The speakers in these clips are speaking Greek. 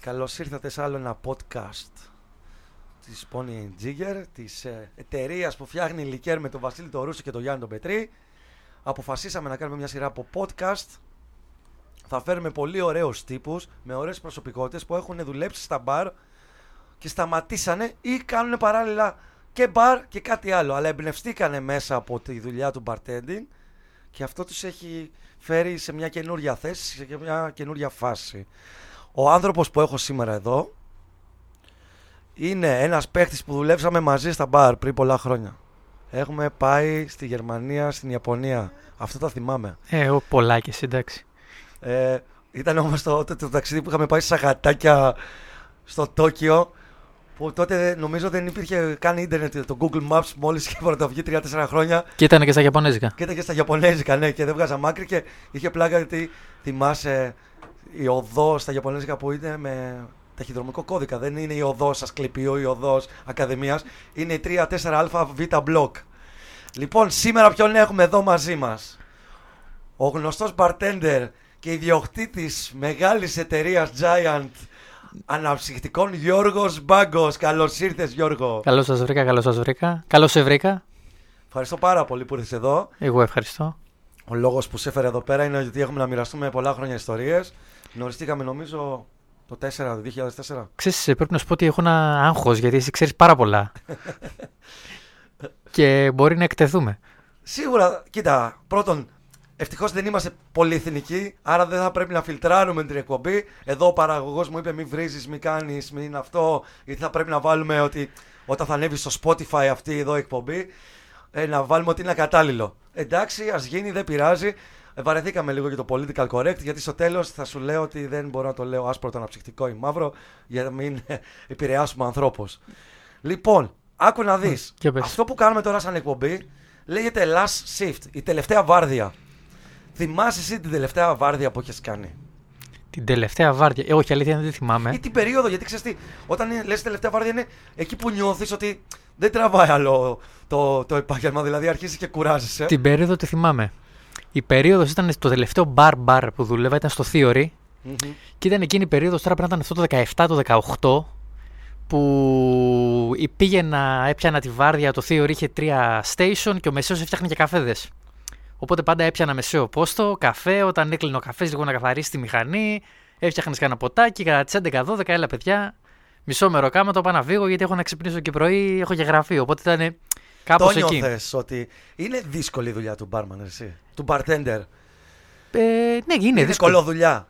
Καλώς ήρθατε σε άλλο ένα podcast της Pony Jigger, της ε, εταιρείας που φτιάχνει λικέρ με τον Βασίλη τον Ρούσο και τον Γιάννη τον Πετρή. Αποφασίσαμε να κάνουμε μια σειρά από podcast. Θα φέρουμε πολύ ωραίους τύπους με ωραίες προσωπικότητες που έχουν δουλέψει στα μπαρ και σταματήσανε ή κάνουν παράλληλα και μπαρ και κάτι άλλο. Αλλά εμπνευστήκανε μέσα από τη δουλειά του bartending και αυτό τους έχει φέρει σε μια καινούρια θέση, σε μια καινούρια φάση. Ο άνθρωπος που έχω σήμερα εδώ είναι ένας παίχτης που δουλέψαμε μαζί στα μπαρ πριν πολλά χρόνια. Έχουμε πάει στη Γερμανία, στην Ιαπωνία. Αυτό τα θυμάμαι. Ε, εγώ πολλά και εντάξει. Ε, ήταν όμως το, το, το ταξίδι που είχαμε πάει σε αγατάκια στο Τόκιο που τότε νομίζω δεν υπήρχε καν ίντερνετ, το Google Maps μόλις είχε πρωτοβγεί 3-4 χρόνια Και ήταν και στα Ιαπωνέζικα. και ήταν και στα Ιαπωνέζικα, ναι, και δεν βγάζα μάκρυ και είχε πλάκα γιατί θυμάσαι η οδός στα Ιαπωνέζικα που είναι με ταχυδρομικό κώδικα. Δεν είναι η οδός Ασκληπίου, η οδός Ακαδημίας. Είναι η 3-4α Β μπλοκ. Λοιπόν, σήμερα ποιον έχουμε εδώ μαζί μας; Ο γνωστός bartender και ιδιοκτήτης μεγάλης εταιρείας Giant αναψυχτικών Γιώργος Μπάγκος. Καλώς ήρθες, Γιώργο. Καλώς σας βρήκα, καλώς σας βρήκα. Καλώς σε βρήκα. Ευχαριστώ πάρα πολύ που ήρθες εδώ. Εγώ ευχαριστώ. Ο λόγος που σε έφερε εδώ πέρα είναι ότι έχουμε να μοιραστούμε πολλά χρόνια ιστορίες. Γνωριστήκαμε νομίζω το 4, το 2004. Ξέρεις, ε, πρέπει να σου πω ότι έχω ένα άγχος γιατί εσύ ξέρεις πάρα πολλά. και μπορεί να εκτεθούμε. Σίγουρα, κοίτα, πρώτον, ευτυχώς δεν είμαστε πολυεθνικοί, άρα δεν θα πρέπει να φιλτράρουμε την εκπομπή. Εδώ ο παραγωγός μου είπε: Μην βρίζεις, μην κάνεις, μην αυτό, γιατί θα πρέπει να βάλουμε ότι όταν θα ανέβει στο Spotify αυτή εδώ η εκπομπή, ε, να βάλουμε ότι είναι ακατάλληλο. Εντάξει, ας γίνει, δεν πειράζει. Ε, βαρεθήκαμε λίγο για το political correct, γιατί στο τέλος θα σου λέω ότι δεν μπορώ να το λέω άσπρο το αναψυκτικό ή μαύρο, για να μην ε, επηρεάσουμε ανθρώπους. Λοιπόν, άκου να δεις. για πες. Αυτό που κάνουμε τώρα σαν εκπομπή λέγεται last shift, η τελευταία βάρδια. Θυμάσαι εσύ την τελευταία βάρδια που έχεις κάνει; Την τελευταία βάρδια. Ε, όχι, αλήθεια δεν τη θυμάμαι. Ή την περίοδο, γιατί ξέρεις τι, όταν λες τελευταία βάρδια είναι εκεί που νιώθεις ότι δεν τραβάει άλλο το, το επάγγελμα, δηλαδή αρχίζει και κουράζεσαι. Την περίοδο τη θυμάμαι. Η περίοδος ήταν το τελευταίο bar bar που δούλευα, ήταν στο Theory. Μμμ. Και ήταν εκείνη η περίοδος, τώρα πρέπει να ήταν αυτό το 17, το 18, που πήγαινα, έπιανα τη βάρδια, το Theory είχε τρία station και ο μεσαίος έφτιαχνε και καφέδες. Οπότε πάντα έπιανα μεσαίο πόστο, καφέ, όταν έκλεινε ο καφές, λίγο να καθαρίσει τη μηχανή, έφτιαχνες κανένα ποτάκι, κατά τις 11-12, έλα παιδιά, μισό μεροκάμα το πάω να φύγω γιατί έχω να ξυπνήσω και πρωί, έχω και γραφείο. Οπότε ήταν κάπως Το εκεί. νιώθες ότι είναι δύσκολη η δουλειά του barman, εσύ. Του bartender; Ε, ναι, είναι, δύσκολο. κολοδουλειά.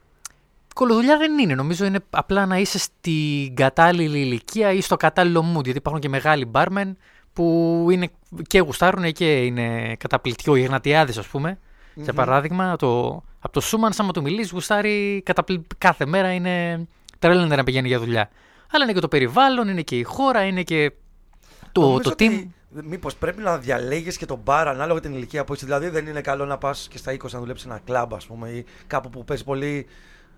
Κολοδουλειά δεν είναι. Νομίζω είναι απλά να είσαι στην κατάλληλη ηλικία ή στο κατάλληλο mood. Γιατί υπάρχουν και μεγάλοι barmen που είναι και γουστάρουν και είναι καταπληκτικοί. Ο Γεγνατιάδη, ας πούμε, για παράδειγμα, το, από το Σούμαν, άμα του μιλήσει, γουστάρει καταπλη... κάθε μέρα. Είναι τρέλαινε να πηγαίνει για δουλειά. Αλλά είναι και το περιβάλλον, είναι και η χώρα, είναι και το, Νομίζω το ότι team. Μήπως πρέπει να διαλέγεις και τον μπαρ ανάλογα την ηλικία που είσαι. Δηλαδή δεν είναι καλό να πας και στα 20 να δουλέψεις ένα κλαμπ, ας πούμε, ή κάπου που παίζει πολύ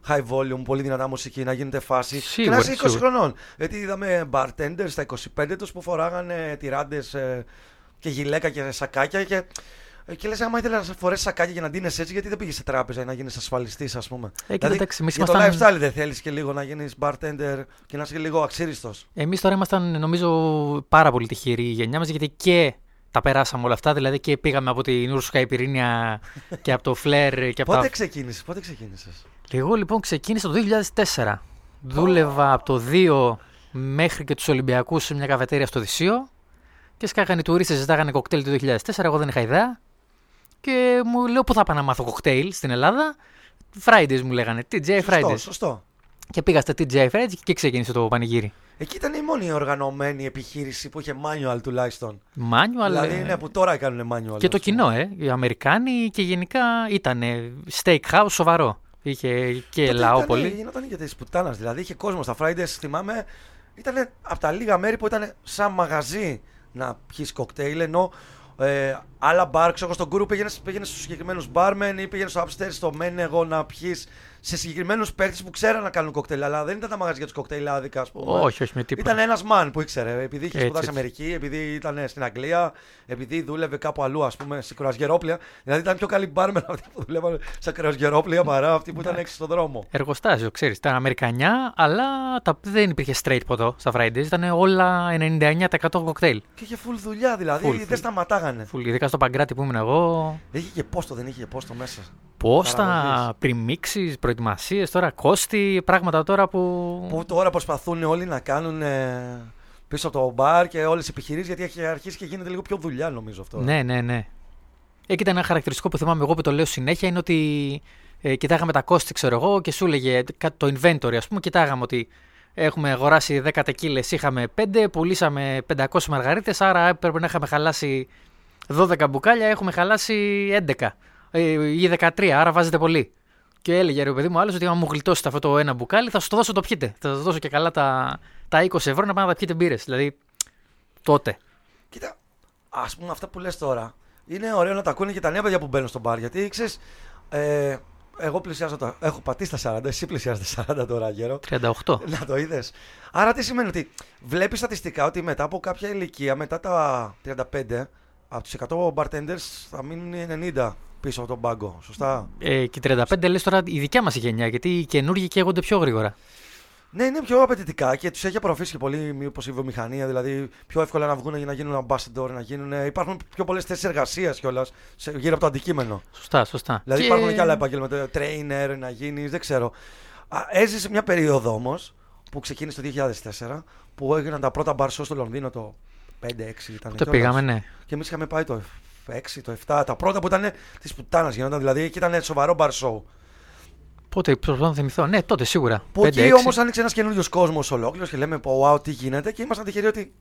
high volume, πολύ δυνατά μουσική, να γίνεται φάση. Σίγουρα, και να είσαι 20 σίγουρα. χρονών. Γιατί είδαμε bartenders στα 25 τους που φοράγανε τυράντες ε, και γυλαίκα και σακάκια και. Ε, Και λες, άμα ήθελε να φορέσεις σακάκια για να ντύνεσαι έτσι, γιατί δεν πήγες σε τράπεζα ή να γίνει ασφαλιστής, ας πούμε. Ε, κοίτα, εντάξει, εμείς για το ήμασταν- lifestyle δεν θέλεις και λίγο να γίνεις bartender και να είσαι και λίγο αξίριστος. Εμείς τώρα ήμασταν, νομίζω, πάρα πολύ τυχεροί η γενιά μας γιατί και τα περάσαμε όλα αυτά. Δηλαδή και πήγαμε από την Ούρσουκα Υπηρήνια και από το Φλερ και από Πότε τα. ξεκίνησες, πότε ξεκίνησες; Εγώ λοιπόν ξεκίνησα το 2004. Δούλευα από το 2 μέχρι και τους Ολυμπιακούς σε μια καφετέρια στο Δυσίο. Και σκάγανε οι τουρίστες, ζητάγανε κοκτέιλ το 2004. Εγώ δεν είχα ιδέα. Και μου λέω πού θα πάω να μάθω κοκτέιλ στην Ελλάδα; Fridays μου λέγανε. TJ Σωστό, Fridays. σωστό. Και πήγα στα TJ Fridays και εκεί ξεκίνησε το πανηγύρι. Εκεί ήταν η μόνη οργανωμένη επιχείρηση που είχε manual τουλάχιστον. Manual. δηλαδή ε, είναι που τώρα κάνουν manual. Και το ας πούμε. κοινό, ε. Οι Αμερικάνοι και γενικά ήταν steakhouse σοβαρό. Είχε και Τότε λαό ήτανε- πολύ. Γινόταν και της πουτάνας. Δηλαδή είχε κόσμο στα Fridays, θυμάμαι. Ήταν από τα λίγα μέρη που ήταν σαν μαγαζί να πιεις κοκτέιλ. Ενώ ε, άλλα μπαρ, ξέρω εγώ στον κούρου πήγαινες, πήγαινες στους συγκεκριμένους μπάρμεν ή πήγαινες στο upstairs στο Μένεγο να πιεις σε συγκεκριμένους παίχτε που ξέραν να κάνουν κοκτέιλ. Αλλά δεν ήταν τα μαγαζιά τους κοκτέιλάδικα, ας πούμε. Όχι, όχι με τίποτα. Ήταν ένας μαν που ήξερε. Επειδή είχε Έτσι, σπουδάσει έτσι. Αμερική, επειδή ήταν στην Αγγλία, επειδή δούλευε κάπου αλλού, ας πούμε, σε κρουαζιερόπλια. Δηλαδή ήταν πιο καλή μπάρμεν αυτοί που δουλεύαν σε κρουαζιερόπλια παρά αυτοί που ήταν έξω στον δρόμο. Εργοστάσιο, ξέρεις. Ήταν Αμερικανιά, αλλά τα... δεν υπήρχε straight ποτό στα Fridays. Ήταν όλα 99% κοκτέιλ. Και είχε full δουλειά δηλαδή, Full, full. δεν σταματάγανε. Φουλ, Ειδικά στο Παγκράτη που ήμουν εγώ. Είχε και πόστο, δεν είχε και πόστο μέσα. Πόστα, Παραγωγής. πριμίξει, προετοιμασίες, τώρα κόστη, πράγματα τώρα που. Που τώρα προσπαθούν όλοι να κάνουν ε, πίσω από το μπαρ και όλες τι επιχειρήσεις γιατί έχει αρχίσει και γίνεται λίγο πιο δουλειά νομίζω αυτό. Ναι, ναι, ναι. Ε, κοίτα, ένα χαρακτηριστικό που θυμάμαι εγώ που το λέω συνέχεια είναι ότι ε, κοιτάγαμε τα κόστη, ξέρω εγώ, και σου έλεγε κάτι το inventory, ας πούμε, κοιτάγαμε ότι έχουμε αγοράσει 10 τεκίλες, είχαμε 5, πουλήσαμε 500 μαργαρίτες, άρα έπρεπε να είχαμε χαλάσει 12 μπουκάλια, έχουμε χαλάσει 11 ε, ή 13, άρα βάζετε πολύ. Και έλεγε ρε παιδί μου άλλος ότι αν μου γλιτώσετε αυτό το ένα μπουκάλι, θα σου το δώσω το πιείτε. Θα σας δώσω και καλά τα, τα 20 ευρώ να πάνε να τα πιείτε μπύρες. Δηλαδή τότε. Κοίτα, ας πούμε αυτά που λες τώρα είναι ωραίο να τα ακούνε και τα νέα παιδιά που μπαίνουν στο μπαρ. Γιατί ξέρεις, ε, εγώ πλησιάζω τα. Έχω πατήσει τα 40, εσύ πλησιάζεις τα 40 τώρα, γέρο. 38. Να το είδες. Άρα τι σημαίνει ότι βλέπεις στατιστικά ότι μετά από κάποια ηλικία, μετά τα 35, από τους 100 bartenders θα μείνουν 90 πίσω από τον πάγκο. Σωστά; Ε, και 35 λες τώρα η δικιά μας η γενιά, γιατί οι καινούργοι καίγονται πιο γρήγορα. Ναι, είναι πιο απαιτητικά και τους έχει απορροφήσει και πολύ μήπως η βιομηχανία. Δηλαδή, πιο εύκολα να βγουν για να γίνουν ambassador, να γίνουν. Υπάρχουν πιο πολλές θέσεις εργασίας κιόλας γύρω από το αντικείμενο. Σωστά, σωστά. Δηλαδή, υπάρχουν και άλλα επαγγέλματα. Trainer, να γίνεις, δεν ξέρω. Α, Έζησε μια περίοδο όμως που ξεκίνησε το 2004 που έγιναν τα πρώτα bar show στο Λονδίνο το 5-6 ήταν. Το κιόλας. πήγαμε, ναι. Και εμείς είχαμε πάει το 6, το 7, τα πρώτα που ήταν της πουτάνας γινόταν δηλαδή και ήταν σοβαρό bar show. Πότε προσπαθώ να θυμηθώ. Ναι, τότε σίγουρα. Που 5-6. εκεί όμως άνοιξε ένας καινούριο κόσμος ολόκληρος και λέμε, πω, wow, τι γίνεται. Και ήμασταν τυχεροί ότι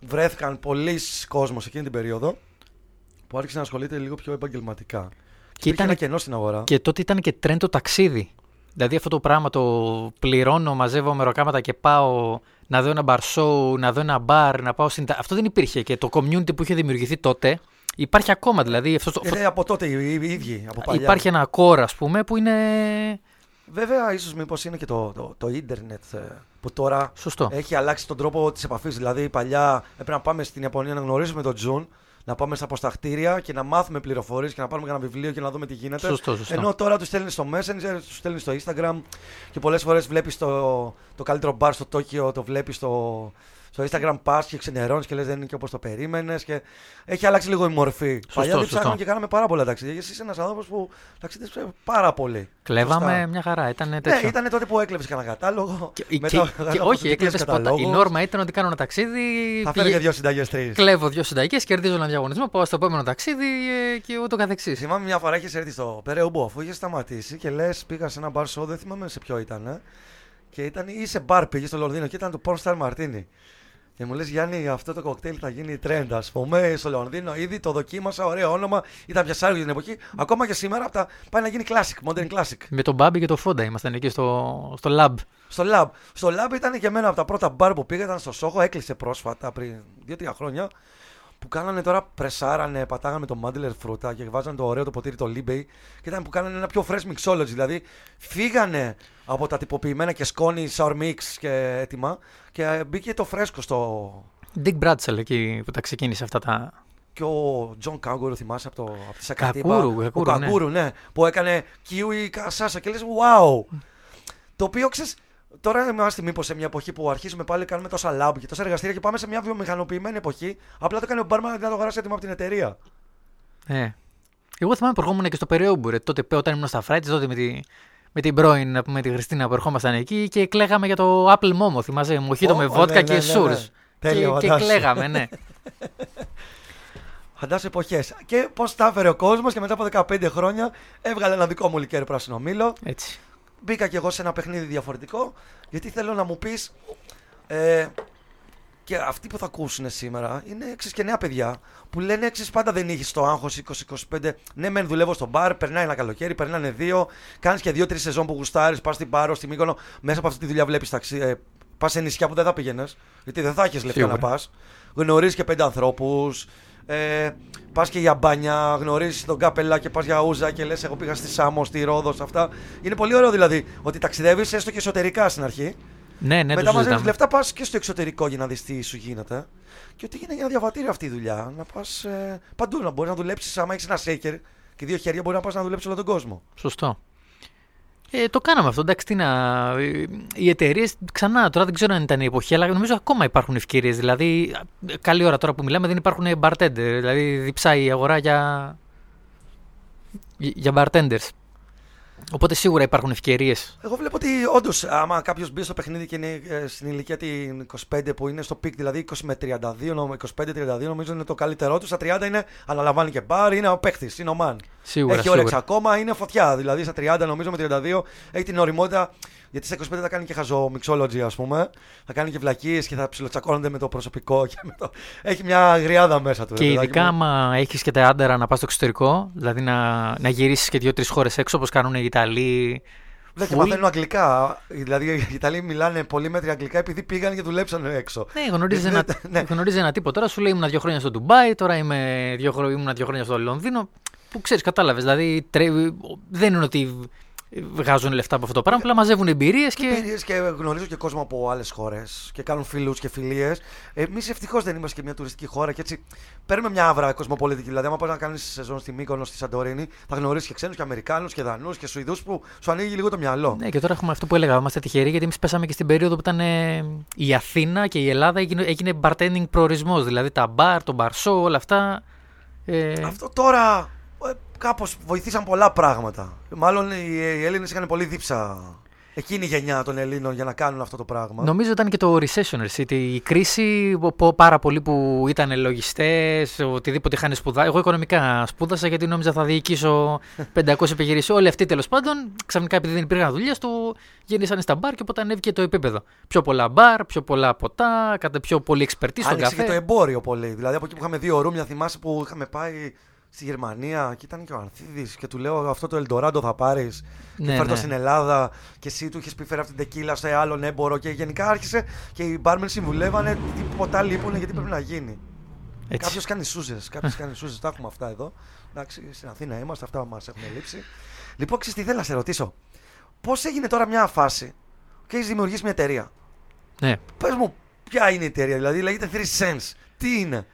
βρέθηκαν πολλοί κόσμος εκείνη την περίοδο που άρχισε να ασχολείται λίγο πιο επαγγελματικά. Και υπήρχε ήταν- ένα κενό στην αγορά. Και τότε ήταν και τρέντο ταξίδι. Δηλαδή αυτό το πράγμα το πληρώνω, μαζεύω μεροκάματα και πάω να δω ένα bar show, να δω ένα bar, να πάω στην... τα- Αυτό δεν υπήρχε και το community που είχε δημιουργηθεί τότε υπάρχει ακόμα. Δηλαδή αυτό, το- Ε, ναι, από τότε οι, οι, οι ίδιοι, από παλιά. υπάρχει ένα core ας πούμε που είναι Βέβαια, ίσως μήπως είναι και το, το, το ίντερνετ ε, που τώρα σωστό. έχει αλλάξει τον τρόπο της επαφής. Δηλαδή, παλιά έπρεπε να πάμε στην Ιαπωνία να γνωρίσουμε τον Τζουν, να πάμε στα αποσταχτήρια και να μάθουμε πληροφορίες και να πάρουμε ένα βιβλίο και να δούμε τι γίνεται. Σωστό, σωστό. Ενώ τώρα τους στέλνεις στο Messenger, τους στέλνεις στο Instagram και πολλές φορές βλέπεις το, το καλύτερο μπαρ στο Τόκιο, το βλέπεις στο, στο Instagram Pass και ξενερώνεις και λες δεν είναι και όπως το περίμενες. Και έχει αλλάξει λίγο η μορφή. Παλιά δεν σωστό. ψάχναμε και κάναμε πάρα πολλά ταξίδια. Εσύ είσαι ένας άνθρωπος που ταξίδευε πάρα πολύ. Κλέβαμε Σωστά. μια χαρά. Ήταν Ναι, τέτοιο. ήταν τότε που έκλεβες κανένα κατάλογο. Και, μετά και- έκανες και- όχι, αποθηκευτικές έκλεβες ποτά. Η καταλόγους. νόρμα ήταν ότι κάνω ένα ταξίδι. Θα πηγα- φέρει και δύο συνταγές τρεις. Κλέβω δύο συνταγές, κερδίζω ένα διαγωνισμό, πάω στο επόμενο ταξίδι ε, και ούτω καθεξής. Θυμάμαι μια φορά είχες έρθει στο Περαιούμπο αφού είχες σταματήσει και λες: Πήγα σε ένα μπαρ show, δεν θυμάμαι σε ποιο ήταν. ε, Και ήταν ή σε μπαρ πήγες στο Λονδίνο και ήταν το Porn Star Martini. Και μου λες: Γιάννη, αυτό το κοκτέιλ θα γίνει trend. Α πούμε στο Λονδίνο ήδη το δοκίμασα, ωραίο όνομα. Ήταν πιασάριο για την εποχή. Ακόμα και σήμερα από τα, πάει να γίνει classic, modern classic. Με τον Μπάμπη και τον Φόντα ήμασταν εκεί στο, στο lab. Στο Lab. Στο Lab ήταν και εμένα από τα πρώτα μπαρ που πήγα, ήταν στο Σόχο, έκλεισε πρόσφατα πριν 2-3 χρόνια. Που κάνανε τώρα, πρεσάρανε, πατάγανε το Mandler φρούτα και βάζανε το ωραίο το ποτήρι το Libby και ήταν που κάνανε ένα πιο fresh mixology. Δηλαδή φύγανε από τα τυποποιημένα και σκόνη, sour mix και έτοιμα και μπήκε το φρέσκο στο. Dick Bradsell εκεί που τα ξεκίνησε αυτά τα. Και ο Τζον Κάγκουρου, θυμάσαι από, το, από τη Σακατίμπα. Κακούρου, ο Κακούρου, ναι. Κακούρου, ναι. Που έκανε kiwi κασάσα και λες wow. Το οποίο ξέρεις, τώρα είμαστε μήπως σε μια εποχή που αρχίζουμε πάλι κάνουμε τόσα lab και τόσα εργαστήρια και πάμε σε μια βιομηχανοποιημένη εποχή. Απλά το κάνει ο μπάρμαν να το αγοράσει έτοιμα από την εταιρεία. Ε. Εγώ θυμάμαι που ερχόμουν και στο Περαιόμπουρε τότε πέ- όταν ήμουν στα Φράιτ, τότε με, τη, με την πρώην, να πούμε, τη Χριστίνα που ερχόμασταν εκεί και κλαίγαμε για το Apple Momo. Θυμάσαι, μοχίτο Ω, με ναι, βότκα ναι, και ναι, ναι. σούρς. Τέλειο, και, και φαντάσου. κλαίγαμε, ναι. Φαντάσου εποχές. Και πώς τα έφερε ο κόσμος και μετά από 15 χρόνια έβγαλε ένα δικό μου λικέρ πράσινο μήλο. Έτσι. Μπήκα κι εγώ σε ένα παιχνίδι διαφορετικό γιατί θέλω να μου πεις. Ε, και αυτοί που θα ακούσουν σήμερα είναι εξή και νέα παιδιά που λένε εξή πάντα δεν είχες το άγχος 20-25. Ναι, μεν δουλεύω στο μπαρ, περνάει ένα καλοκαίρι, περνάνε δύο, κάνεις και δύο-τρεις σεζόν που γουστάρεις, πας στην Πάρο, στη Μύκονο. Μέσα από αυτή τη δουλειά βλέπεις Πας σε νησιά που δεν θα πήγαινες, γιατί δεν θα έχεις λεφτά Σίγουρα. να πας. Γνωρίζεις και πέντε ανθρώπους. Ε, πας και για μπάνια, γνωρίζεις τον κάπελα και πας για ούζα και λες: Εγώ πήγα στη Σάμο, στη Ρόδος, σε αυτά. Είναι πολύ ωραίο δηλαδή ότι ταξιδεύεις έστω και εσωτερικά στην αρχή. Ναι, ναι, Μετά το μαζεύεις συζητάμε. λεφτά, πας και στο εξωτερικό για να δεις τι σου γίνεται. Και ότι γίνεται ένα διαβατήριο αυτή η δουλειά. Να πας ε, παντού, να μπορείς να δουλέψεις. Άμα έχεις ένα shaker και δύο χέρια, μπορεί να πας να δουλέψεις όλο τον κόσμο. Σωστό. Ε, το κάναμε αυτό. Εντάξει, τι να... ε, Οι εταιρείες ξανά, τώρα δεν ξέρω αν ήταν η εποχή, αλλά νομίζω ακόμα υπάρχουν ευκαιρίες. Δηλαδή, ε, καλή ώρα τώρα που μιλάμε δεν υπάρχουν bartender. Δηλαδή, διψάει η αγορά για, για bartenders. Οπότε σίγουρα υπάρχουν ευκαιρίες. Εγώ βλέπω ότι όντως, άμα κάποιος μπει στο παιχνίδι και είναι ε, στην ηλικία την 25 που είναι στο peak, δηλαδή 20 με 32, νομ- 25-32, νομίζω είναι το καλύτερό τους. Στα 30 είναι, αναλαμβάνει και μπαρ, είναι ο παίχτης, είναι ο man. Σίγουρα. έχει σίγουρα. όρεξη ακόμα, είναι φωτιά. Δηλαδή στα 30, νομίζω με 32, έχει την ωριμότητα. Γιατί στα 25 θα κάνει και χαζο mixology, ας πούμε. Θα κάνει και βλακείες και θα ψιλοτσακώνονται με το προσωπικό. Και με το... Έχει μια αγριάδα μέσα του. ρε Και παιδάκι ειδικά μου. άμα έχεις και τα άντερα να πας στο εξωτερικό, δηλαδή να, να γυρίσεις και δύο-τρεις χώρες έξω όπως κάνουν οι Ιταλοί. Ναι, και full. μαθαίνουν αγγλικά. Δηλαδή οι Ιταλοί μιλάνε πολύ μέτρια αγγλικά επειδή πήγαν και δουλέψαν έξω. Ναι, γνωρίζεις Γιατί ένα, δεν- ναι. γνωρίζεις ένα τύπο τώρα, σου λέει ήμουν δύο χρόνια στο Ντουμπάι, τώρα είμαι δύο, χρο- ήμουν δύο χρόνια στο Λονδίνο. Που ξέρεις, κατάλαβες. Δηλαδή τρέ- δεν είναι ότι βγάζουν λεφτά από αυτό το πράγμα, απλά μαζεύουν εμπειρίες και. Εμπειρίες και γνωρίζω και κόσμο από άλλες χώρες και κάνουν φίλους και φιλίες. Εμείς ευτυχώς δεν είμαστε και μια τουριστική χώρα και έτσι παίρνουμε μια άβρα κοσμοπολιτική. Δηλαδή, άμα πας να κάνεις σεζόν στη Μύκονο, στη Σαντορίνη, θα γνωρίσεις και ξένους και Αμερικάνους και Δανούς και Σουηδούς που σου ανοίγει λίγο το μυαλό. Ναι, και τώρα έχουμε αυτό που έλεγα. Είμαστε τυχεροί γιατί εμείς πέσαμε και στην περίοδο που ήταν ε, η Αθήνα και η Ελλάδα έγινε, έγινε bartending προορισμός. Δηλαδή τα μπαρ, το μπαρσό, όλα αυτά. Ε, Αυτό τώρα ε, κάπως βοηθήσαν πολλά πράγματα. Μάλλον οι, οι Έλληνες είχαν πολύ δίψα εκείνη η γενιά των Ελλήνων για να κάνουν αυτό το πράγμα. Νομίζω ήταν και το recession, εσύ, η κρίση, πο- πο- πάρα πολλοί που ήταν λογιστές, οτιδήποτε είχαν σπουδάσει. Εγώ οικονομικά σπούδασα γιατί νόμιζα θα διοικήσω 500 επιχειρήσεις. Όλοι αυτοί τέλος πάντων, ξαφνικά επειδή δεν υπήρχαν δουλειές του, γύρισαν στα μπαρ και οπότε ανέβηκε το επίπεδο. Πιο πολλά μπαρ, πιο πολλά ποτά, κατά πιο πολύ expertise στον Άνοιξε καφέ. και το εμπόριο πολύ. Δηλαδή από εκεί που είχαμε δύο ρούμια, θυμάσαι που είχαμε πάει στη Γερμανία και ήταν και ο Ανθίδης και του λέω αυτό το Ελντοράντο θα πάρεις. Ναι, και φέρ το ναι. στην Ελλάδα και εσύ του είχες πει φέρε αυτή την τεκίλα σε άλλον έμπορο και γενικά άρχισε και οι μπάρμεν συμβουλεύανε τι ποτά λείπουν γιατί πρέπει να γίνει. Έτσι. Κάποιος κάνει σούζες. Κάποιος κάνει σούζες. Τα έχουμε αυτά εδώ. Εντάξει, στην Αθήνα είμαστε, αυτά μας έχουν λείψει. Λοιπόν, ξέρεις τι θέλω να σε ρωτήσω. Πώς έγινε τώρα μια φάση και έχεις δημιουργήσει μια εταιρεία; Ναι. Πες μου, ποια είναι η εταιρεία, δηλαδή λέγεται 3 Sense. Τι είναι;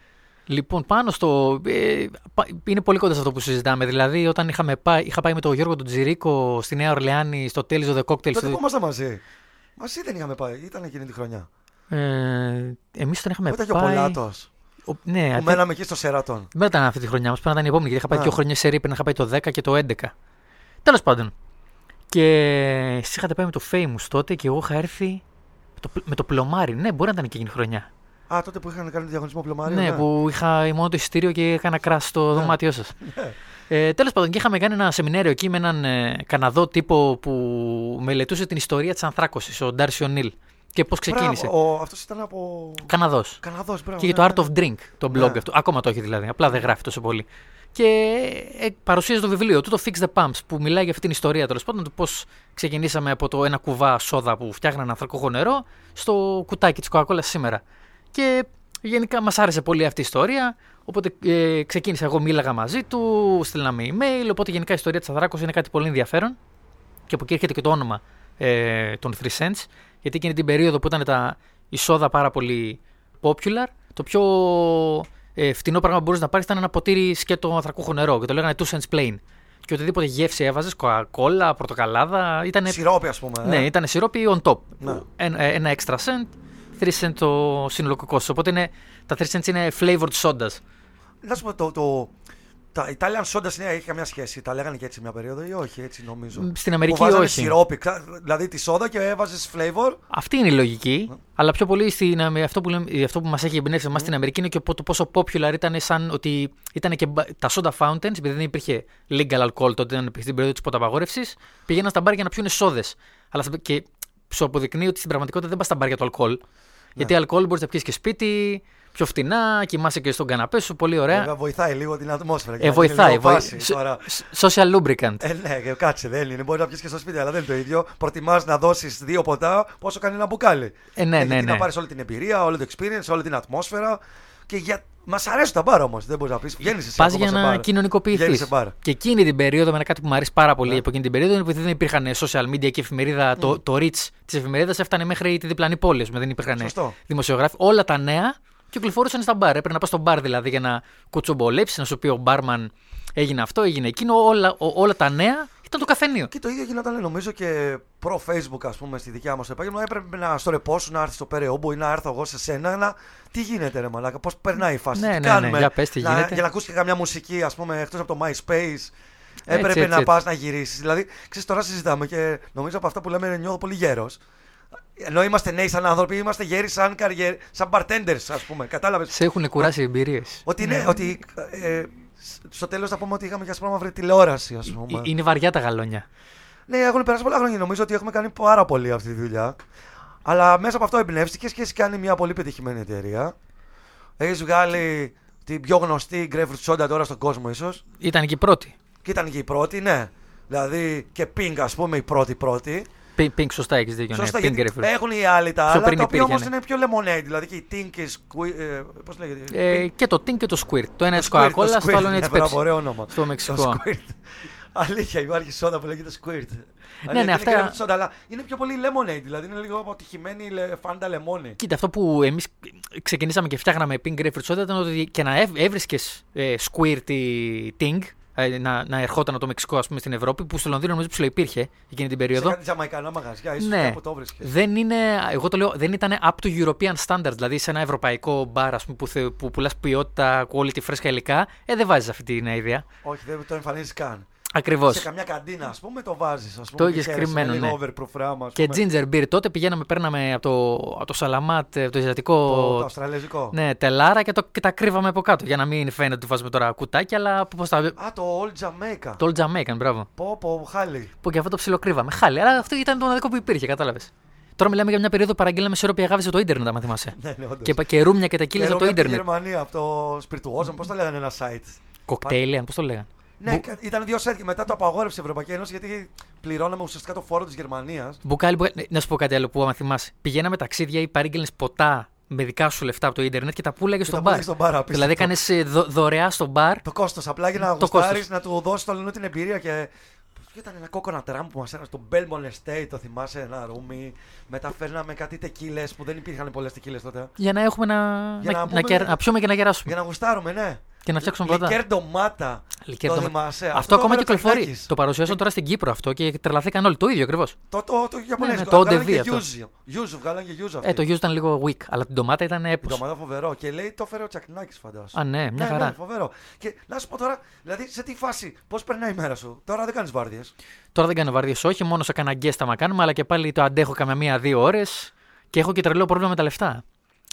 Λοιπόν, πάνω στο. Ε, πα- είναι πολύ κοντά σε αυτό που συζητάμε. Δηλαδή, όταν είχαμε πάει, είχα πάει με τον Γιώργο τον Τζιρίκο στη Νέα Ορλεάνη στο Tales of the Cocktail. Τότε στο- που ήμασταν μαζί. Μαζί δεν είχαμε πάει, ήταν εκείνη τη χρονιά. Ε, Εμείς τον είχαμε Που ήταν και ο πάει. Πολάτος. Ο- ναι, Που αυτή- μέναμε εκεί στο Σερατόν. δεν ήταν αυτή τη χρονιά μας, πρέπει να ήταν η επόμενη. Γιατί είχα πάει Α. δύο χρόνια σε ρήπεν, είχα πάει το 10 και το 11. Τέλος πάντων. Και εσεί είχατε πάει με το Famous τότε και εγώ είχα έρθει με το, με το πλωμάρι. Ναι, μπορεί να ήταν και εκείνη η χρονιά. Α, τότε που είχαν κάνει διαγωνισμό πλωμάριο. ναι, που είχα μόνο το εισιτήριο και έκανα κράση στο δωμάτιό σας. Ναι. Ε, Τέλος πάντων, και είχαμε κάνει ένα σεμινάριο εκεί με έναν ε, Καναδό τύπο που μελετούσε την ιστορία της Ανθράκωσης, ο Ντάρσι Ονίλ. Και πώς ξεκίνησε. Αυτός ήταν από. Καναδός. Καναδός, μπράβο. Και για ναι, το ναι, Art ναι. of Drink, το blog Ναι. αυτό. Ακόμα το έχει δηλαδή. Απλά δεν γράφει τόσο πολύ. Και ε, παρουσίαζε το βιβλίο του, το Fix the Pumps, που μιλάει για αυτή την ιστορία τέλος πάντων του πώς ξεκινήσαμε από το ένα κουβά σόδα που φτιάχναν ανθρακούχο νερό στο κουτάκι της Coca-Cola σήμερα. Και γενικά μας άρεσε πολύ αυτή η ιστορία. Οπότε ε, ξεκίνησα, εγώ μίλαγα μαζί του, στείλαμε email. Οπότε γενικά η ιστορία της Ανθράκο είναι κάτι πολύ ενδιαφέρον. Και από εκεί έρχεται και το όνομα ε, των 3 Cents. Γιατί εκείνη την περίοδο που ήταν τα, η σόδα πάρα πολύ popular, το πιο ε, φτηνό πράγμα που μπορούσες να πάρεις ήταν ένα ποτήρι σκέτο ανθρακούχο νερό και το λέγανε 2 cents plain. Και οτιδήποτε γεύση έβαζες, κοκακόλα, πορτοκαλάδα, ήταν. Σιρόπι, ας πούμε. ε. Ναι, ήταν σιρόπι on top. Ναι. Ένα, ένα extra cent, 3 cent το σύνολο κόστος. Οπότε είναι, τα 3 cents είναι flavored sodas. Να σου πω το. το τα Italian soda είναι, έχει καμιά σχέση. Τα λέγανε και έτσι μια περίοδο ή όχι, έτσι νομίζω. Στην Αμερική που βάζανε όχι. σιρόπι, κα- δηλαδή τη σόδα και έβαζες flavor. Αυτή είναι η λογική. Αλλά πιο πολύ στην, Αμε- αυτό που, λέμε- αυτό που μας έχει εμπνεύσει εμάς στην Αμερική είναι και πο- το πόσο popular ήταν σαν ότι ήταν και μπα- τα soda fountains, επειδή δεν υπήρχε legal alcohol τότε, ήταν στην περίοδο της ποταπαγόρευση, πήγαιναν στα μπαρ για να πιούνε σόδες. Αλλά στα- και σου αποδεικνύει ότι στην πραγματικότητα δεν πας στα μπαρ για το αλκοόλ. Γιατί αλκοόλ μπορείς να πιει και σπίτι, πιο φτηνά, κοιμάσαι και στον καναπέ σου, πολύ ωραία. Βέβαια, βοηθάει λίγο την ατμόσφαιρα. Ε, βοηθάει. βοη... Τώρα... Social lubricant. Ε, ναι, κάτσε, δεν είναι. Μπορεί να πιεις και στο σπίτι, αλλά δεν είναι το ίδιο. Προτιμάς να δώσεις δύο ποτά πόσο κάνει ένα μπουκάλι. Ε, ναι, ναι, ναι. Να πάρεις όλη την εμπειρία, όλο το experience, όλη την ατμόσφαιρα. Και για... Μας αρέσουν τα μπαρ όμως. Δεν μπορείς να πεις. Βγαίνεις σε Πας για να κοινωνικοποιηθείς. Και εκείνη την περίοδο, με κάτι που μου αρέσει πάρα πολύ yeah. από εκείνη την περίοδο, είναι ότι δεν υπήρχαν social media και εφημερίδα. Mm. Το, το reach της εφημερίδας έφτανε μέχρι τη διπλανή πόλη. Δεν υπήρχαν δημοσιογράφοι. Όλα τα νέα κυκλοφορούσαν στα μπαρ. Έπρεπε να πας στο μπαρ δηλαδή για να κουτσομπολέψεις, να σου πει ο μπάρμαν έγινε αυτό, έγινε εκείνο. Όλα, όλα τα νέα ήταν το καφενείο. Και το ίδιο γινόταν νομίζω και προ Facebook, ας πούμε, στη δικιά μας επάγγελμα. Έπρεπε να στο ρεπό σου να έρθεις στο Περαιόμπο ή να έρθω εγώ σε σένα. Να... Τι γίνεται, ρε Μαλάκα, πώς περνάει η φάση. Ναι, τι ναι, κάνουμε, ναι, για, πες, τι να, γίνεται. για να ακούσεις και καμιά μουσική, ας πούμε, εκτός από το MySpace. Έπρεπε έτσι, να έτσι. πας να γυρίσεις. Δηλαδή, ξέρεις, τώρα συζητάμε και νομίζω από αυτά που λέμε νιώθω πολύ γέρος. Ενώ είμαστε νέοι σαν άνθρωποι, είμαστε γέροι σαν, καριέ... σαν bartenders, ας πούμε. Κατάλαβες; Σε έχουν κουράσει οι εμπειρίες. Ότι ναι, ότι. Ε, στο τέλος θα πούμε ότι είχαμε και ασπρόμα μαύρη τηλεόραση, ας πούμε. Είναι βαριά τα γαλόνια. Ναι, έχουν περάσει πολλά χρόνια. Νομίζω ότι έχουμε κάνει πάρα πολύ αυτή τη δουλειά. Αλλά μέσα από αυτό εμπνεύστηκες και έχεις κάνει μια πολύ πετυχημένη εταιρεία. Έχεις βγάλει την πιο γνωστή grapefruit soda τώρα στον κόσμο, ίσως. Ήταν και η πρώτη. Και ήταν και η πρώτη, ναι. Δηλαδή και Pink, ας πούμε, η πρώτη πρώτη. Pink, σωστά έχεις δίκιο. Σωστά, ναι, γιατί Pink έχουν οι άλλοι τα Πιο άλλα, πριν τα οποία υπήρχε, όμως ναι. είναι πιο lemonade. Δηλαδή και η Tink και η Squid. Ε, Πώς λέγεται. Ε, και το Tink και το Squirt. Το ένα Το τη Squirt, Coca-Cola, το το άλλο Squirt, είναι ναι, τη μπράβο, Pepsi. ωραίο όνομα. Στο Το Μεξικό. Squirt. Αλήθεια, υπάρχει σόδα που λέγεται Squirt. Ναι, ναι, αυτά- Είναι σόδα, αλλά είναι πιο πολύ lemonade, δηλαδή είναι λίγο αποτυχημένη λε- φάντα λεμόνι. Κοίτα, αυτό που εμείς ξεκινήσαμε και φτιάχναμε Pink Grapefruit Soda ήταν ότι και να έβρισκες ε, Squirt ή Ting, ε, να, να ερχόταν από το Μεξικό ας πούμε, στην Ευρώπη, που στο Λονδίνο νομίζω ψηλό υπήρχε εκείνη την Σε περίοδο. κάτι τζαμαϊκανά μαγαζιά, ίσως Ναι. κάπου το βρίσκες. Δεν είναι, εγώ το λέω, δεν ήταν up to European standards. Δηλαδή σε ένα ευρωπαϊκό μπαρ ας πούμε, που, θε, που πουλάς ποιότητα, quality, φρέσκα υλικά, ε, δεν βάζεις αυτή την ιδέα. Όχι, δεν το εμφανίζεις καν. Ακριβώς. Σε καμιά καντίνα, ας πούμε, το βάζεις. Το έχεις κρυμμένο, ναι. Λίγο overproof ράμα, ας Και πούμε. ginger beer τότε πηγαίναμε, παίρναμε από το, από το Σαλαμάτ, από το Ιζατικό. Το, το αυστραλέζικο. Ναι, τελάρα και, το, και τα κρύβαμε από κάτω. Για να μην φαίνεται ότι βάζουμε τώρα κουτάκια, αλλά πώς τα. Α, το Old Jamaica. Το Old Jamaican, μπράβο. Πω, πω, χάλι. Που και αυτό το ψιλοκρύβαμε. Χάλη, αλλά αυτό ήταν το μοναδικό που υπήρχε, κατάλαβες. Τώρα μιλάμε για μια περίοδο που παραγγείλαμε σιρόπια αγάπης από το Ιντερνετ, αν θυμάσαι. Ναι, ναι, όντως. και, και ρούμια και τεκίλες Και από το εγώ από τη Ιντερνετ. Γερμανία, από το Spirituoso, πώς το λέγανε ένα site. Κοκτέιλιαν, πώς το λέγανε. Ναι, Μπου- κα- ήταν δύο σετ και μετά το απαγόρευσε η Ευρωπαϊκή Ένωση γιατί πληρώναμε ουσιαστικά το φόρο της Γερμανίας. Μπουκάλι, μπουκάλι. Ναι, Να σου πω κάτι άλλο που άμα θυμάσαι. Πηγαίναμε ταξίδια ή παρήγγελνε ποτά με δικά σου λεφτά από το Ιντερνετ και τα πουλάγες Και στο τα μπαρ. πουλάγες στο μπαρ, απίστευτο. Δηλαδή έκανε δωρεά στο μπαρ. Το κόστος. Απλά για να Το γουστάρει κόστος. να του δώσεις το λενό την εμπειρία και. Ποιο ήταν ένα κόκονα τραμ που μας έκανε στο Belmont Estate, το θυμάσαι, ένα ρούμι. Μετά φέρναμε κάτι τεκίλες που δεν υπήρχαν πολλές τεκίλες τότε. Για να έχουμε να, Για να, να να, πούμε- κερα- να πιούμε και να γεράσουμε. Για να γουστάρουμε, ναι. Και να φτιάξουμε ποτά. Λικέρ ντομάτα. Λικέρ το ντομα- θυμάσαι. Αυτό, το ακόμα έβαλε ο κυκλοφορεί. Τσακνάκης. Το παρουσιάσαν τώρα στην Κύπρο αυτό και τρελαθήκαν όλοι. Το ίδιο ακριβώς. Το, το, το Ιαπωνέζικο. ναι, το Βγάλανε ODV και αυτό. Yuzu. Yuzu, βγάλανε και Yuzu αυτή. Ε, το γιου ήταν λίγο weak, αλλά την ντομάτα ήταν Η έπος. ντομάτα φοβερό. Και λέει το φέρε ο Τσακνάκη, φαντάζομαι. Α, ναι, μια Ναι, χαρά. ναι, φοβερό. Και να σου πω τώρα, δηλαδή σε τι φάση, πώς περνάει η μέρα σου; Τώρα δεν κάνεις βάρδιες. Τώρα δεν κάνω βάρδιες, όχι, μόνο σε κανένα γκέστα μα κάνουμε, αλλά και πάλι το αντέχω καμιά μία-δύο ώρες και έχω και τρελό πρόβλημα με τα λεφτά.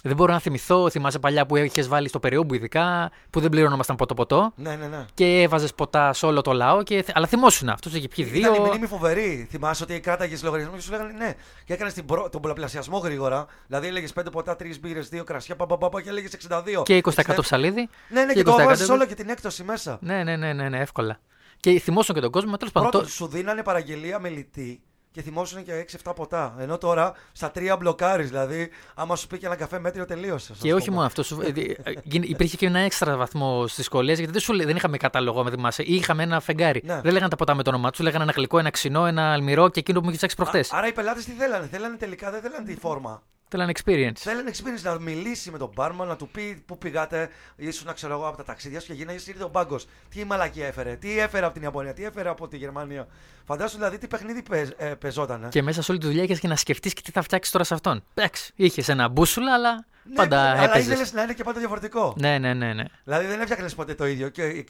Δεν μπορώ να θυμηθώ, θυμάσαι παλιά που είχες βάλει στο περιόμπου ειδικά, που δεν πληρώνομασταν ποτό-ποτό Ναι, ναι, ναι. και έβαζες ποτά σε όλο το λαό. Και... Αλλά θυμόσουν αυτό, είχε πιει δύο. Ήταν η μνήμη φοβερή. Θυμάσαι ότι κράταγες λογαριασμό και σου λέγανε ναι. Και έκανες τον πολλαπλασιασμό γρήγορα. Δηλαδή έλεγες 5 ποτά, 3 μπύρες, 2 κρασιά, παπαπαπα και έλεγες 62. Και 20% 60. ψαλίδι. Ναι, ναι, και και το 20% βάζει όλο και την έκπτωση μέσα. Ναι, ναι, ναι, ναι, ναι, εύκολα. Και θυμόσουν και τον κόσμο, τέλος πάντων. Πρώτον, το- σου δίνανε παραγγελία μελιτή και θυμόσουν και 6-7 ποτά. Ενώ τώρα στα 3 μπλοκάρεις. Δηλαδή, άμα σου πει και ένα καφέ μέτριο, τελείωσε. Και όχι μόνο αυτό. Σου... ε, ε, γίν- υπήρχε και ένα έξτρα βαθμό στις σχολέ, γιατί δεν, σου, λέ- δεν είχαμε κατάλογο, με θυμάσαι. Ή είχαμε ένα φεγγάρι. Ναι. Δεν λέγανε τα ποτά με το όνομά τους, λέγανε ένα γλυκό, ένα ξινό, ένα αλμυρό και εκείνο που μου είχε ψάξει προχτές. Άρα οι πελάτες τι θέλανε; Θέλανε τελικά, δεν θέλανε τη φόρμα. Θέλανε experience. Θέλανε experience να μιλήσει με τον μπάρμαν, να του πει πού πήγατε, ήσουν ξέρω εγώ από τα ταξίδια σου και γίνανε ήρθε ο μπάγκος. Τι μαλακή έφερε, τι έφερε από την Ιαπωνία, τι έφερε από τη Γερμανία. Φαντάσου δηλαδή τι παιχνίδι παίζ, ε, παίζότανε. Και μέσα σε όλη τη δουλειά είχες και να σκεφτείς και τι θα φτιάξεις τώρα σε αυτόν. Εντάξει, είχες ένα μπούσουλα, αλλά Ναι, πάντα αλλά έπαιζες. ήθελες να είναι και πάντα διαφορετικό. Ναι, ναι, ναι, ναι. Δηλαδή δεν έφτιαχνες ποτέ το ίδιο. Και ε,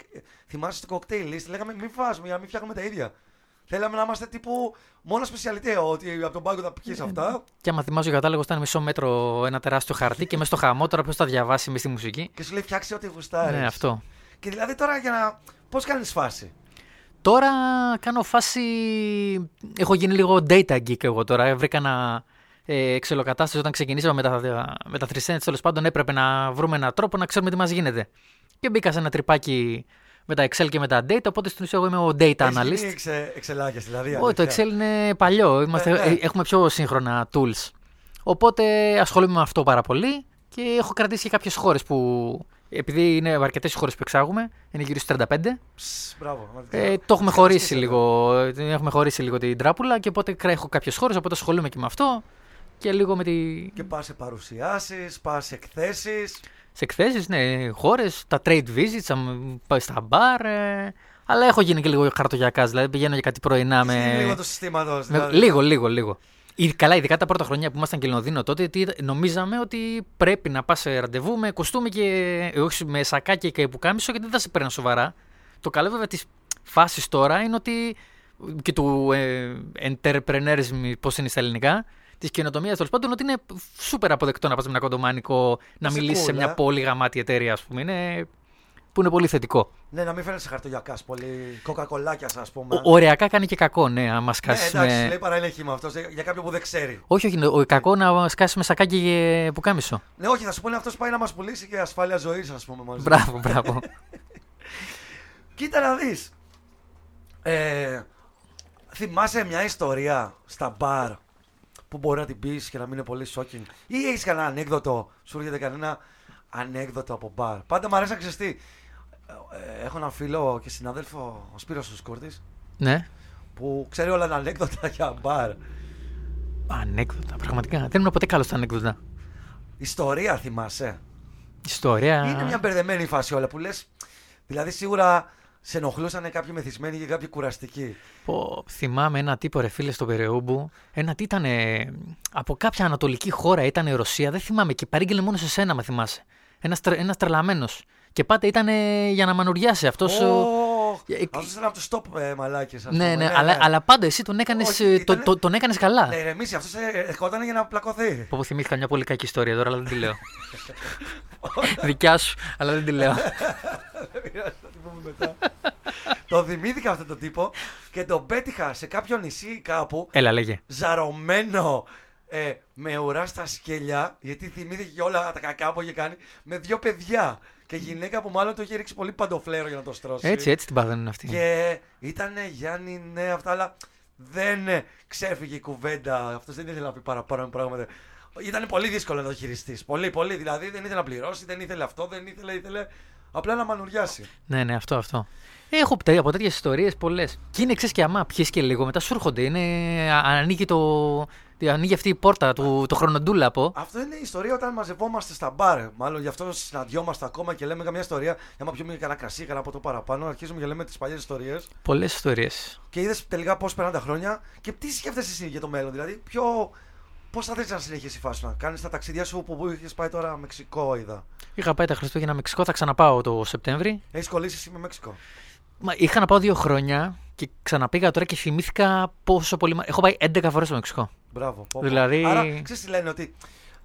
θυμάσαι στο cocktail list, λέγαμε μην φάσουμε για να μην φτιάχνουμε τα ίδια. Θέλαμε να είμαστε τύπου μόνο σπεσιαλιτέ, ότι από τον πάγκο θα πιει αυτά. Και άμα θυμάσαι ο κατάλογος ήταν μισό μέτρο ένα τεράστιο χαρτί και μέσα στο χαμό τώρα ποιος θα διαβάσει μες στη μουσική. Και σου λέει φτιάξει ό,τι γουστάρεις. Ναι, αυτό. Και δηλαδή τώρα για να. Πώς κάνεις φάση; Τώρα κάνω φάση. Έχω γίνει λίγο data geek εγώ τώρα. Βρήκα ένα ε, ξελοκατάσταση όταν ξεκινήσαμε με τα, με τα 3 τέλος πάντων έπρεπε να βρούμε έναν τρόπο να ξέρουμε τι μας γίνεται. Και μπήκα σε ένα τρυπάκι με τα Excel και με τα data, οπότε στην ουσία εγώ είμαι ο data analyst. Είναι εξελάκια δηλαδή. Όχι, το Excel είναι παλιό. Είμαστε, Ναι, ναι. ε, Έχουμε πιο σύγχρονα tools. Οπότε ασχολούμαι με αυτό πάρα πολύ και έχω κρατήσει και κάποιες χώρες που. Επειδή είναι αρκετές χώρες που εξάγουμε, είναι γύρω στι 35. Ψ, μπράβο. Ε, το έχουμε χωρίσει Ευχαριστήσω. λίγο. ε, Έχουμε χωρίσει λίγο την τράπουλα και οπότε κρά- έχω κάποιες χώρες, οπότε ασχολούμαι και με αυτό. Και λίγο με τη. Και πας σε παρουσιάσεις, πας σε εκθέσεις. Σε εκθέσεις, ναι, χώρες, τα trade visits, αμ, πάει στα μπαρ. ε, αλλά έχω γίνει και λίγο χαρτογιακάς, δηλαδή πηγαίνω για κάτι πρωινά με. Λίγο του συστήματο. με- Λίγο, λίγο, λίγο. Ή- Καλά, ειδικά τα πρώτα χρόνια που ήμασταν και Λονδίνο τότε, τι, νομίζαμε ότι πρέπει να πας σε ραντεβού με κοστούμι και. ε, όχι με σακάκι και πουκάμισο, γιατί δεν θα σε παίρνουν σοβαρά. Το καλό βέβαια της φάσης τώρα είναι ότι. και του ε, entrepreneurism, πώς είναι στα ελληνικά, της καινοτομίας τέλος πάντων, ότι είναι σούπερ αποδεκτό να πας με ένα κοντομάνικο να Είσαι μιλήσεις σε cool, μια ε. πολύ γαμάτη εταιρεία, ας πούμε. Είναι, που είναι πολύ θετικό. Ναι, να μην φαίνεσαι χαρτογιακά. Πολύ κοκακολάκιας, ας πούμε. Ο, ωριακά κάνει και κακό, ναι, άμα ναι, σκάσεις εντάξει, με. λέει παραλέχη με αυτός για κάποιον που δεν ξέρει. Όχι, όχι, ο κακό να σκάσεις με σακάκι και πουκάμισο. Ναι, όχι, θα σου πούνε αυτός πάει να μας πουλήσει και ασφάλεια ζωής, ας πούμε. Μαζί. Μπράβο, μπράβο. Κοίτα να δεις. Ε, θυμάσαι μια ιστορία στα μπαρ που μπορεί να την πεις και να μην είναι πολύ shocking, ή έχεις κανένα ανέκδοτο, σου έρχεται κανένα ανέκδοτο από μπαρ. Πάντα μου αρέσει να ξέρει τι. Ε, έχω ένα φίλο και συνάδελφο, ο Σπύρος ο Σκούρτης, ναι. που ξέρει όλα τα ανέκδοτα για μπαρ. Ανέκδοτα, πραγματικά. Δεν ήμουν ποτέ καλός στα ανέκδοτα. Ιστορία θυμάσαι. Ιστορία. Είναι μια μπερδεμένη φάση όλα που λες. Δηλαδή σίγουρα σε ενοχλούσαν κάποιοι μεθυσμένοι και κάποιοι κουραστικοί; Πω, θυμάμαι ένα τύπο ρε φίλε στο Περαιούμπου. Ένα τι ήταν από κάποια ανατολική χώρα, ήταν Ρωσία, δεν θυμάμαι και παρήγγειλε μόνος σε σένα, μα θυμάσαι. Ένας ένας τρελαμένος. Και πάντα ήταν για να μανουριάσει αυτός. Ω, Ε, ε, Αυτός ήταν από τους top ε, μαλάκες. ναι, ναι, αλλά, αλλά πάντα εσύ τον έκανες Όχι, ήτανε- το, τον έκανες καλά. Ναι, ρε, μίση, αυτός ερχόταν για να πλακωθεί. Πω, πω, θυμήθηκα μια πολύ κακή ιστορία τώρα, αλλά δεν τη λέω. Δικιά σου, αλλά δεν τη λέω. Δεν πειράζει, θα την πούμε μετά. Το θυμήθηκα αυτό το τύπο και τον πέτυχα σε κάποιο νησί κάπου Έλα, λέγε. ζαρωμένο ε, με ουρά στα σκέλια, γιατί θυμήθηκε και όλα τα κακά που είχε κάνει, με δύο παιδιά. Και γυναίκα που μάλλον το είχε ρίξει πολύ παντοφλέρο για να το στρώσει. Έτσι, έτσι την πάθανε αυτή. Και ήταν Γιάννη, ναι, αυτά, αλλά δεν ε, ξέφυγε η κουβέντα. Αυτός δεν ήθελε να πει παραπάνω πράγματα. Ήταν πολύ δύσκολο να το χειριστείς. Πολύ, πολύ. Δηλαδή δεν ήθελε να πληρώσει, δεν ήθελε αυτό, δεν ήθελε, ήθελε απλά να μανουριάσει. Ναι, ναι, αυτό, αυτό. Έχω πτε- από τέτοιες ιστορίες πολλές. Και είναι εξή και αμά, πιει και λίγο, μετά σου έρχονται. Είναι, α- ανοίγει, το, ανοίγει αυτή η πόρτα, του, το χρονοτούλαπο. Αυτό είναι η ιστορία όταν μαζευόμαστε στα μπαρ. Μάλλον γι' αυτό συναντιόμαστε ακόμα και λέμε καμιά ιστορία. Για να πιούμε κανένα κρασί, κανένα από το παραπάνω. Αρχίζουμε και λέμε τις παλιές ιστορίες. Πολλές ιστορίες. Και είδες τελικά πώς περνάνε τα χρόνια και τι σκέφτεσαι εσύ για το μέλλον. Δηλαδή, ποιο. Πώς θα θέλεις να συνεχίσει η φάση σου, να κάνεις τα ταξίδια σου που, που είχες πάει τώρα Μεξικό, είδα. Είχα πάει τα Χριστούγεννα Μεξικό, θα ξαναπάω το Σεπτέμβρη. Έχεις κολλήσει εσύ με Μεξικό. Μα είχα να πάω δύο χρόνια και ξαναπήγα τώρα και θυμήθηκα πόσο πολύ. μ' Έχω πάει 11 φορές στο Μεξικό. Μπράβο. πω, πω. Δηλαδή- Άρα, ξέρεις τι λένε, ότι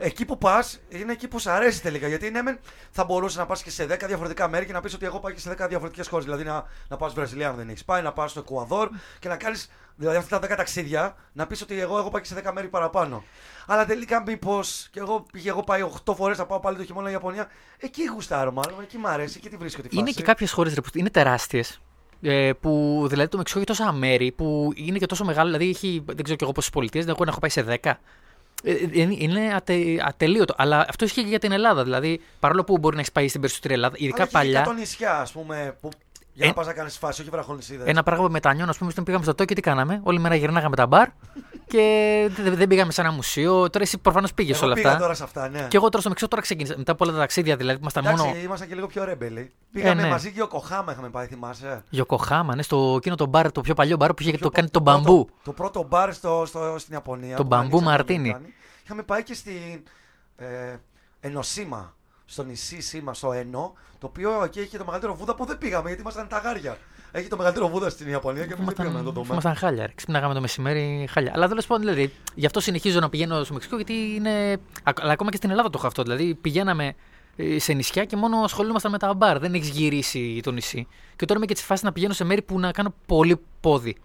εκεί που πας είναι εκεί που σου αρέσει τελικά. Γιατί ναι, μεν θα μπορούσες να πας και σε 10 διαφορετικά μέρη και να πεις ότι εγώ πάω και σε 10 διαφορετικές χώρες. Δηλαδή να, να πας Βραζιλία αν δεν έχεις πάει, να πας στο Εκουαδόρ και να κάνεις. Δηλαδή αυτά τα 10 ταξίδια να πεις ότι εγώ έχω πάει και σε 10 μέρη παραπάνω. Αλλά τελικά μήπως και εγώ πήγα, εγώ πάει 8 φορές να πάω πάλι το χειμώνα Ιαπωνία. Εκεί γουστάρω μάλλον, εκεί μου αρέσει, εκεί τη βρίσκω τη φάση. Είναι και κάποιες χώρες που είναι τεράστιες. Ε, που δηλαδή το Μεξικό έχει τόσα μέρη που είναι και τόσο μεγάλο. Δηλαδή έχει, δεν ξέρω κι εγώ πόσες πολιτείες, δεν έχω να έχω πάει σε 10. Ε, ε, είναι ατε, ατελείωτο. Αλλά αυτό ισχύει και για την Ελλάδα. Δηλαδή, παρόλο που μπορεί να έχεις πάει στην περισσότερη Ελλάδα, ειδικά Αλλά και παλιά. Για νησιά, ας πούμε, που για να Ε, πας να κάνεις φάση, όχι βραχονισίδες. Ένα πράγμα με μετανιώνω, ας πούμε, όταν πήγαμε στο Τόκιο, τι κάναμε. Όλη μέρα γυρνάγαμε τα μπαρ και δεν, δεν πήγαμε σε ένα μουσείο. Τώρα εσύ προφανώς πήγες Εγώ όλα πήγα αυτά. τώρα σε αυτά, ναι. Και εγώ τώρα στο Μεξικό τώρα ξεκίνησα. Μετά από όλα τα ταξίδια, δηλαδή που ήμασταν Εντάξει, μόνο. ήμασταν και λίγο πιο ρέμπελοι. Πήγαμε ναι. μαζί και ο Κοχάμα είχαμε πάει, θυμάσαι; Γιοκοχάμα, ναι, στο εκείνο το μπαρ, το πιο παλιό μπαρ που είχε Πιο το κάνει προ- τον μπαμπού. πρώτο- Το πρώτο μπαρ στο, στο, στην Ιαπωνία. Το που μπαμπού ανοίξανε Μαρτίνι. οι Αμερικάνοι. Είχαμε πάει και στην ε, Ενοσίμα. Στο νησί Σίμα, στο Ενό. Το οποίο εκεί έχει το μεγαλύτερο βούδα που δεν πήγαμε γιατί ήμασταν τα γάρια. Έχει το μεγαλύτερο βούδα στην Ιαπωνία και εμεί δεν πήγαμε να το δούμε. Ήμασταν χάλια. ρε. Ξυπνάγαμε το μεσημέρι χάλια. Αλλά τέλος πάντων, δηλαδή, γι' αυτό συνεχίζω να πηγαίνω στο Μεξικό, γιατί είναι. α- Αλλά ακόμα και στην Ελλάδα το έχω αυτό. Δηλαδή, πηγαίναμε ε, σε νησιά και μόνο ασχολούμασταν με τα μπαρ. Δεν έχεις γυρίσει το νησί. Και τώρα είμαι και τη φάση να πηγαίνω σε μέρη που να κάνω πολύ πόδι.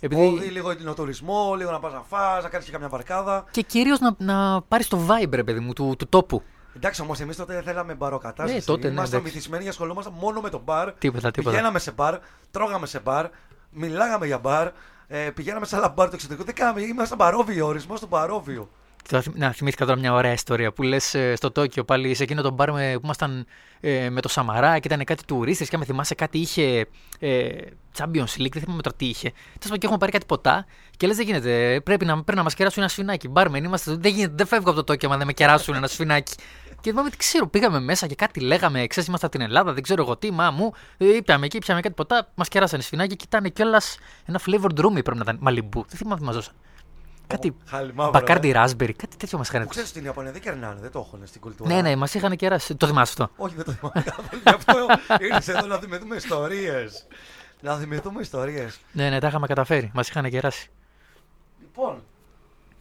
Επειδή... Πόδι, λίγο τουρισμό, λίγο να πας να φας, να κάνεις και καμιά βαρκάδα. Και κυρίως να, να πάρεις το vibe, ρε παιδί μου, του, του τόπου. Εντάξει, όμως εμείς τότε θέλαμε μπαροκατάσταση. Ναι, τότε, ναι, Ήμασταν εντάξει. μυθισμένοι και ασχολούμασταν μόνο με το μπαρ. Τίποτα, τίποτα. Πηγαίναμε σε μπαρ, τρώγαμε σε μπαρ, μιλάγαμε για μπαρ, ε, πηγαίναμε σε άλλα μπαρ του εξωτερικού. Δεν κάναμε, ήμασταν μπαρόβιο, ορισμός του μπαρόβιο. Θα θυμ- Να θυμήθηκα τώρα μια ωραία ιστορία που λες στο Τόκιο πάλι σε εκείνο το μπαρ με, που ήμασταν ε, με το Σαμαρά και ήταν κάτι τουρίστες και αν με θυμάσαι κάτι είχε ε, Champions League, δεν θυμάμαι τώρα τι είχε. Τέλος πάντων και έχουμε πάρει κάτι ποτά και λες δεν γίνεται. Πρέπει να, πρέπει να μας κεράσουν ένα σφινάκι. Μπάρμεν, είμαστε, δεν, γίνεται, δεν φεύγω από το Τόκιο αν δεν με κεράσουν ένα σφινάκι. Και θυμάμαι τι ξέρω, πήγαμε μέσα και κάτι λέγαμε. Ξέρεις, είμαστε από την Ελλάδα, δεν ξέρω εγώ τι, μα μου. Ε, Ήπιαμε εκεί, πιάμε κάτι ποτά, μας κεράσανε σφινάκι και ήταν κιόλας ένα flavored room πρέπει να ήταν. Μαλιμπού. Δεν θυμάμαι τι μας δώσαν. Κάτι Χάλι μαύρο, Μπακάρντι ε. ράσμπερι, κάτι τέτοιο μας είχαν Που ξέρεις στην Ιαπωνία δεν κερνάνε, δεν το έχουν στην κουλτούρα. Ναι, ναι, μας είχαν κεράσει. Το θυμάσαι αυτό; Όχι, δεν το θυμάμαι καθόλου. Γι' αυτό ήρθες εδώ να θυμηθούμε ιστορίες. Να θυμηθούμε ιστορίες. Ναι, ναι, τα είχαμε καταφέρει. Μας είχαν κεράσει. Λοιπόν,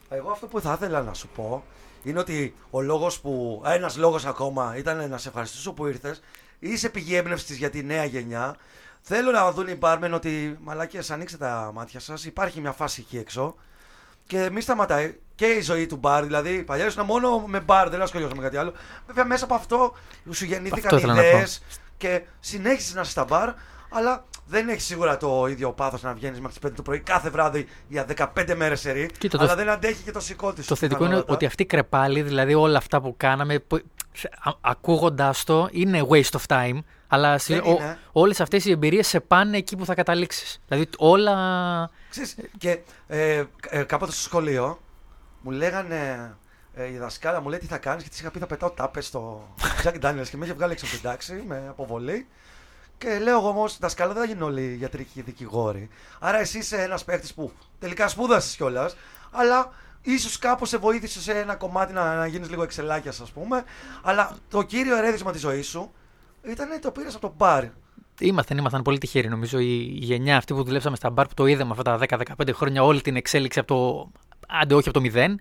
εγώ αυτό που θα ήθελα να σου πω είναι ότι ο λόγος που. Ένας λόγος ακόμα ήταν να σε ευχαριστήσω που ήρθες. Είσαι πηγή έμπνευση για τη νέα γενιά. Θέλω να δουν οι μπάρμεν ότι μαλάκια, ανοίξτε τα μάτια σας. Υπάρχει μια φάση εκεί έξω. Και μη σταματάει και η ζωή του μπαρ. Δηλαδή, παλιά ήσουν μόνο με μπαρ, δεν ασχολιόταν με κάτι άλλο. Βέβαια, μέσα από αυτό σου γεννήθηκαν Αυτό ήθελα να πω. ιδέε και συνέχισες να είσαι στα μπαρ. Αλλά δεν έχεις σίγουρα το ίδιο πάθος να βγαίνεις μέχρι τις 5 το πρωί κάθε βράδυ για 15 μέρες σε ρί. Κοίτα, το- αλλά δεν αντέχει και το σηκώτης σου. Το θετικό είναι πιθανότατα. ότι αυτή η κρεπάλη, δηλαδή όλα αυτά που κάναμε, ακούγοντα το, είναι waste of time. Αλλά Δεν είναι. όλες αυτές οι εμπειρίες σε πάνε εκεί που θα καταλήξεις. Δηλαδή όλα. Ξέρεις, και ε, ε, κάποτε στο σχολείο μου λέγανε ε, η δασκάλα μου λέει τι θα κάνεις; και της είχα πει θα πετάω τάπες στο Jack Daniels και με είχε βγάλει έξω από την τάξη με αποβολή. Και λέω εγώ όμως, δασκάλα δεν θα γίνουν όλοι γιατρικοί δικηγόροι. Άρα εσύ είσαι ένας παίχτη που τελικά σπούδασες κιόλας, αλλά ίσως κάπως σε βοήθησε σε ένα κομμάτι να, να γίνεις λίγο εξελάκιας, ας πούμε. Αλλά το κύριο ερέθισμα της ζωής σου ήταν το πήρες από το μπαρ. Ήμασταν, ήμασταν πολύ τυχεροί νομίζω. Η, η γενιά αυτή που δουλέψαμε στα μπαρ που το είδαμε αυτά τα 10-15 χρόνια, όλη την εξέλιξη από το. Άντε, όχι από το 0,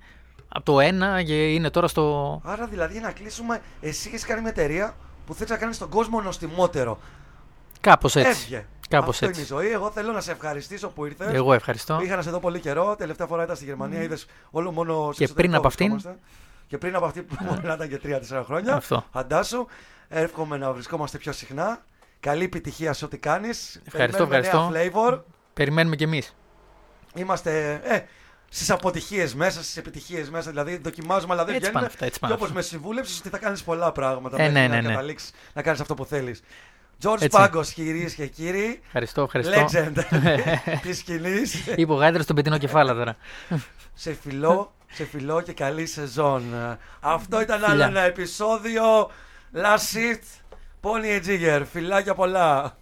από το 1 και είναι τώρα στο. Άρα δηλαδή να κλείσουμε, εσύ έχεις κάνει μια εταιρεία που θέλει να κάνεις τον κόσμο νοστιμότερο. Κάπως έτσι. Έβγε. Κάπως Αυτό έτσι. είναι η ζωή. Εγώ θέλω να σε ευχαριστήσω που ήρθες. Εγώ ευχαριστώ. Είχα να σε δω πολύ καιρό. Τελευταία φορά ήταν στη Γερμανία. Είδες όλο μόνο. σε Και πριν εξωτερικό από αυτήν; βρισκόμαστε. Και πριν από αυτή που μπορεί να ήταν και 3-4 χρόνια. Αυτό. Φαντάσου. Εύχομαι να βρισκόμαστε πιο συχνά. Καλή επιτυχία σε ό,τι κάνεις. Ευχαριστώ, ευχαριστώ. Flavor. Περιμένουμε κι εμείς. Είμαστε ε, στις αποτυχίες μέσα, στις επιτυχίες μέσα. Δηλαδή δοκιμάζουμε, αλλά δεν Έτσι βγαίνουν. πάνε αυτά, έτσι Και πάνε όπως αυτά. με συμβούλεψες ότι θα κάνεις πολλά πράγματα. Ε, μέχρι ναι, να ναι, ναι. καταλήξεις να κάνεις αυτό που θέλεις. George Έτσι. Πάγκο, κυρίες και κύριοι. Ευχαριστώ, ευχαριστώ. Legend της σκηνής. Είπε ο Γάιδρος στον πετεινό κεφάλα τώρα. σε φιλό, σε φιλό και καλή σεζόν. Αυτό ήταν άλλο Φιλιά. ένα επεισόδιο. Last Shift. Pony and Jigger. Φιλάκια πολλά.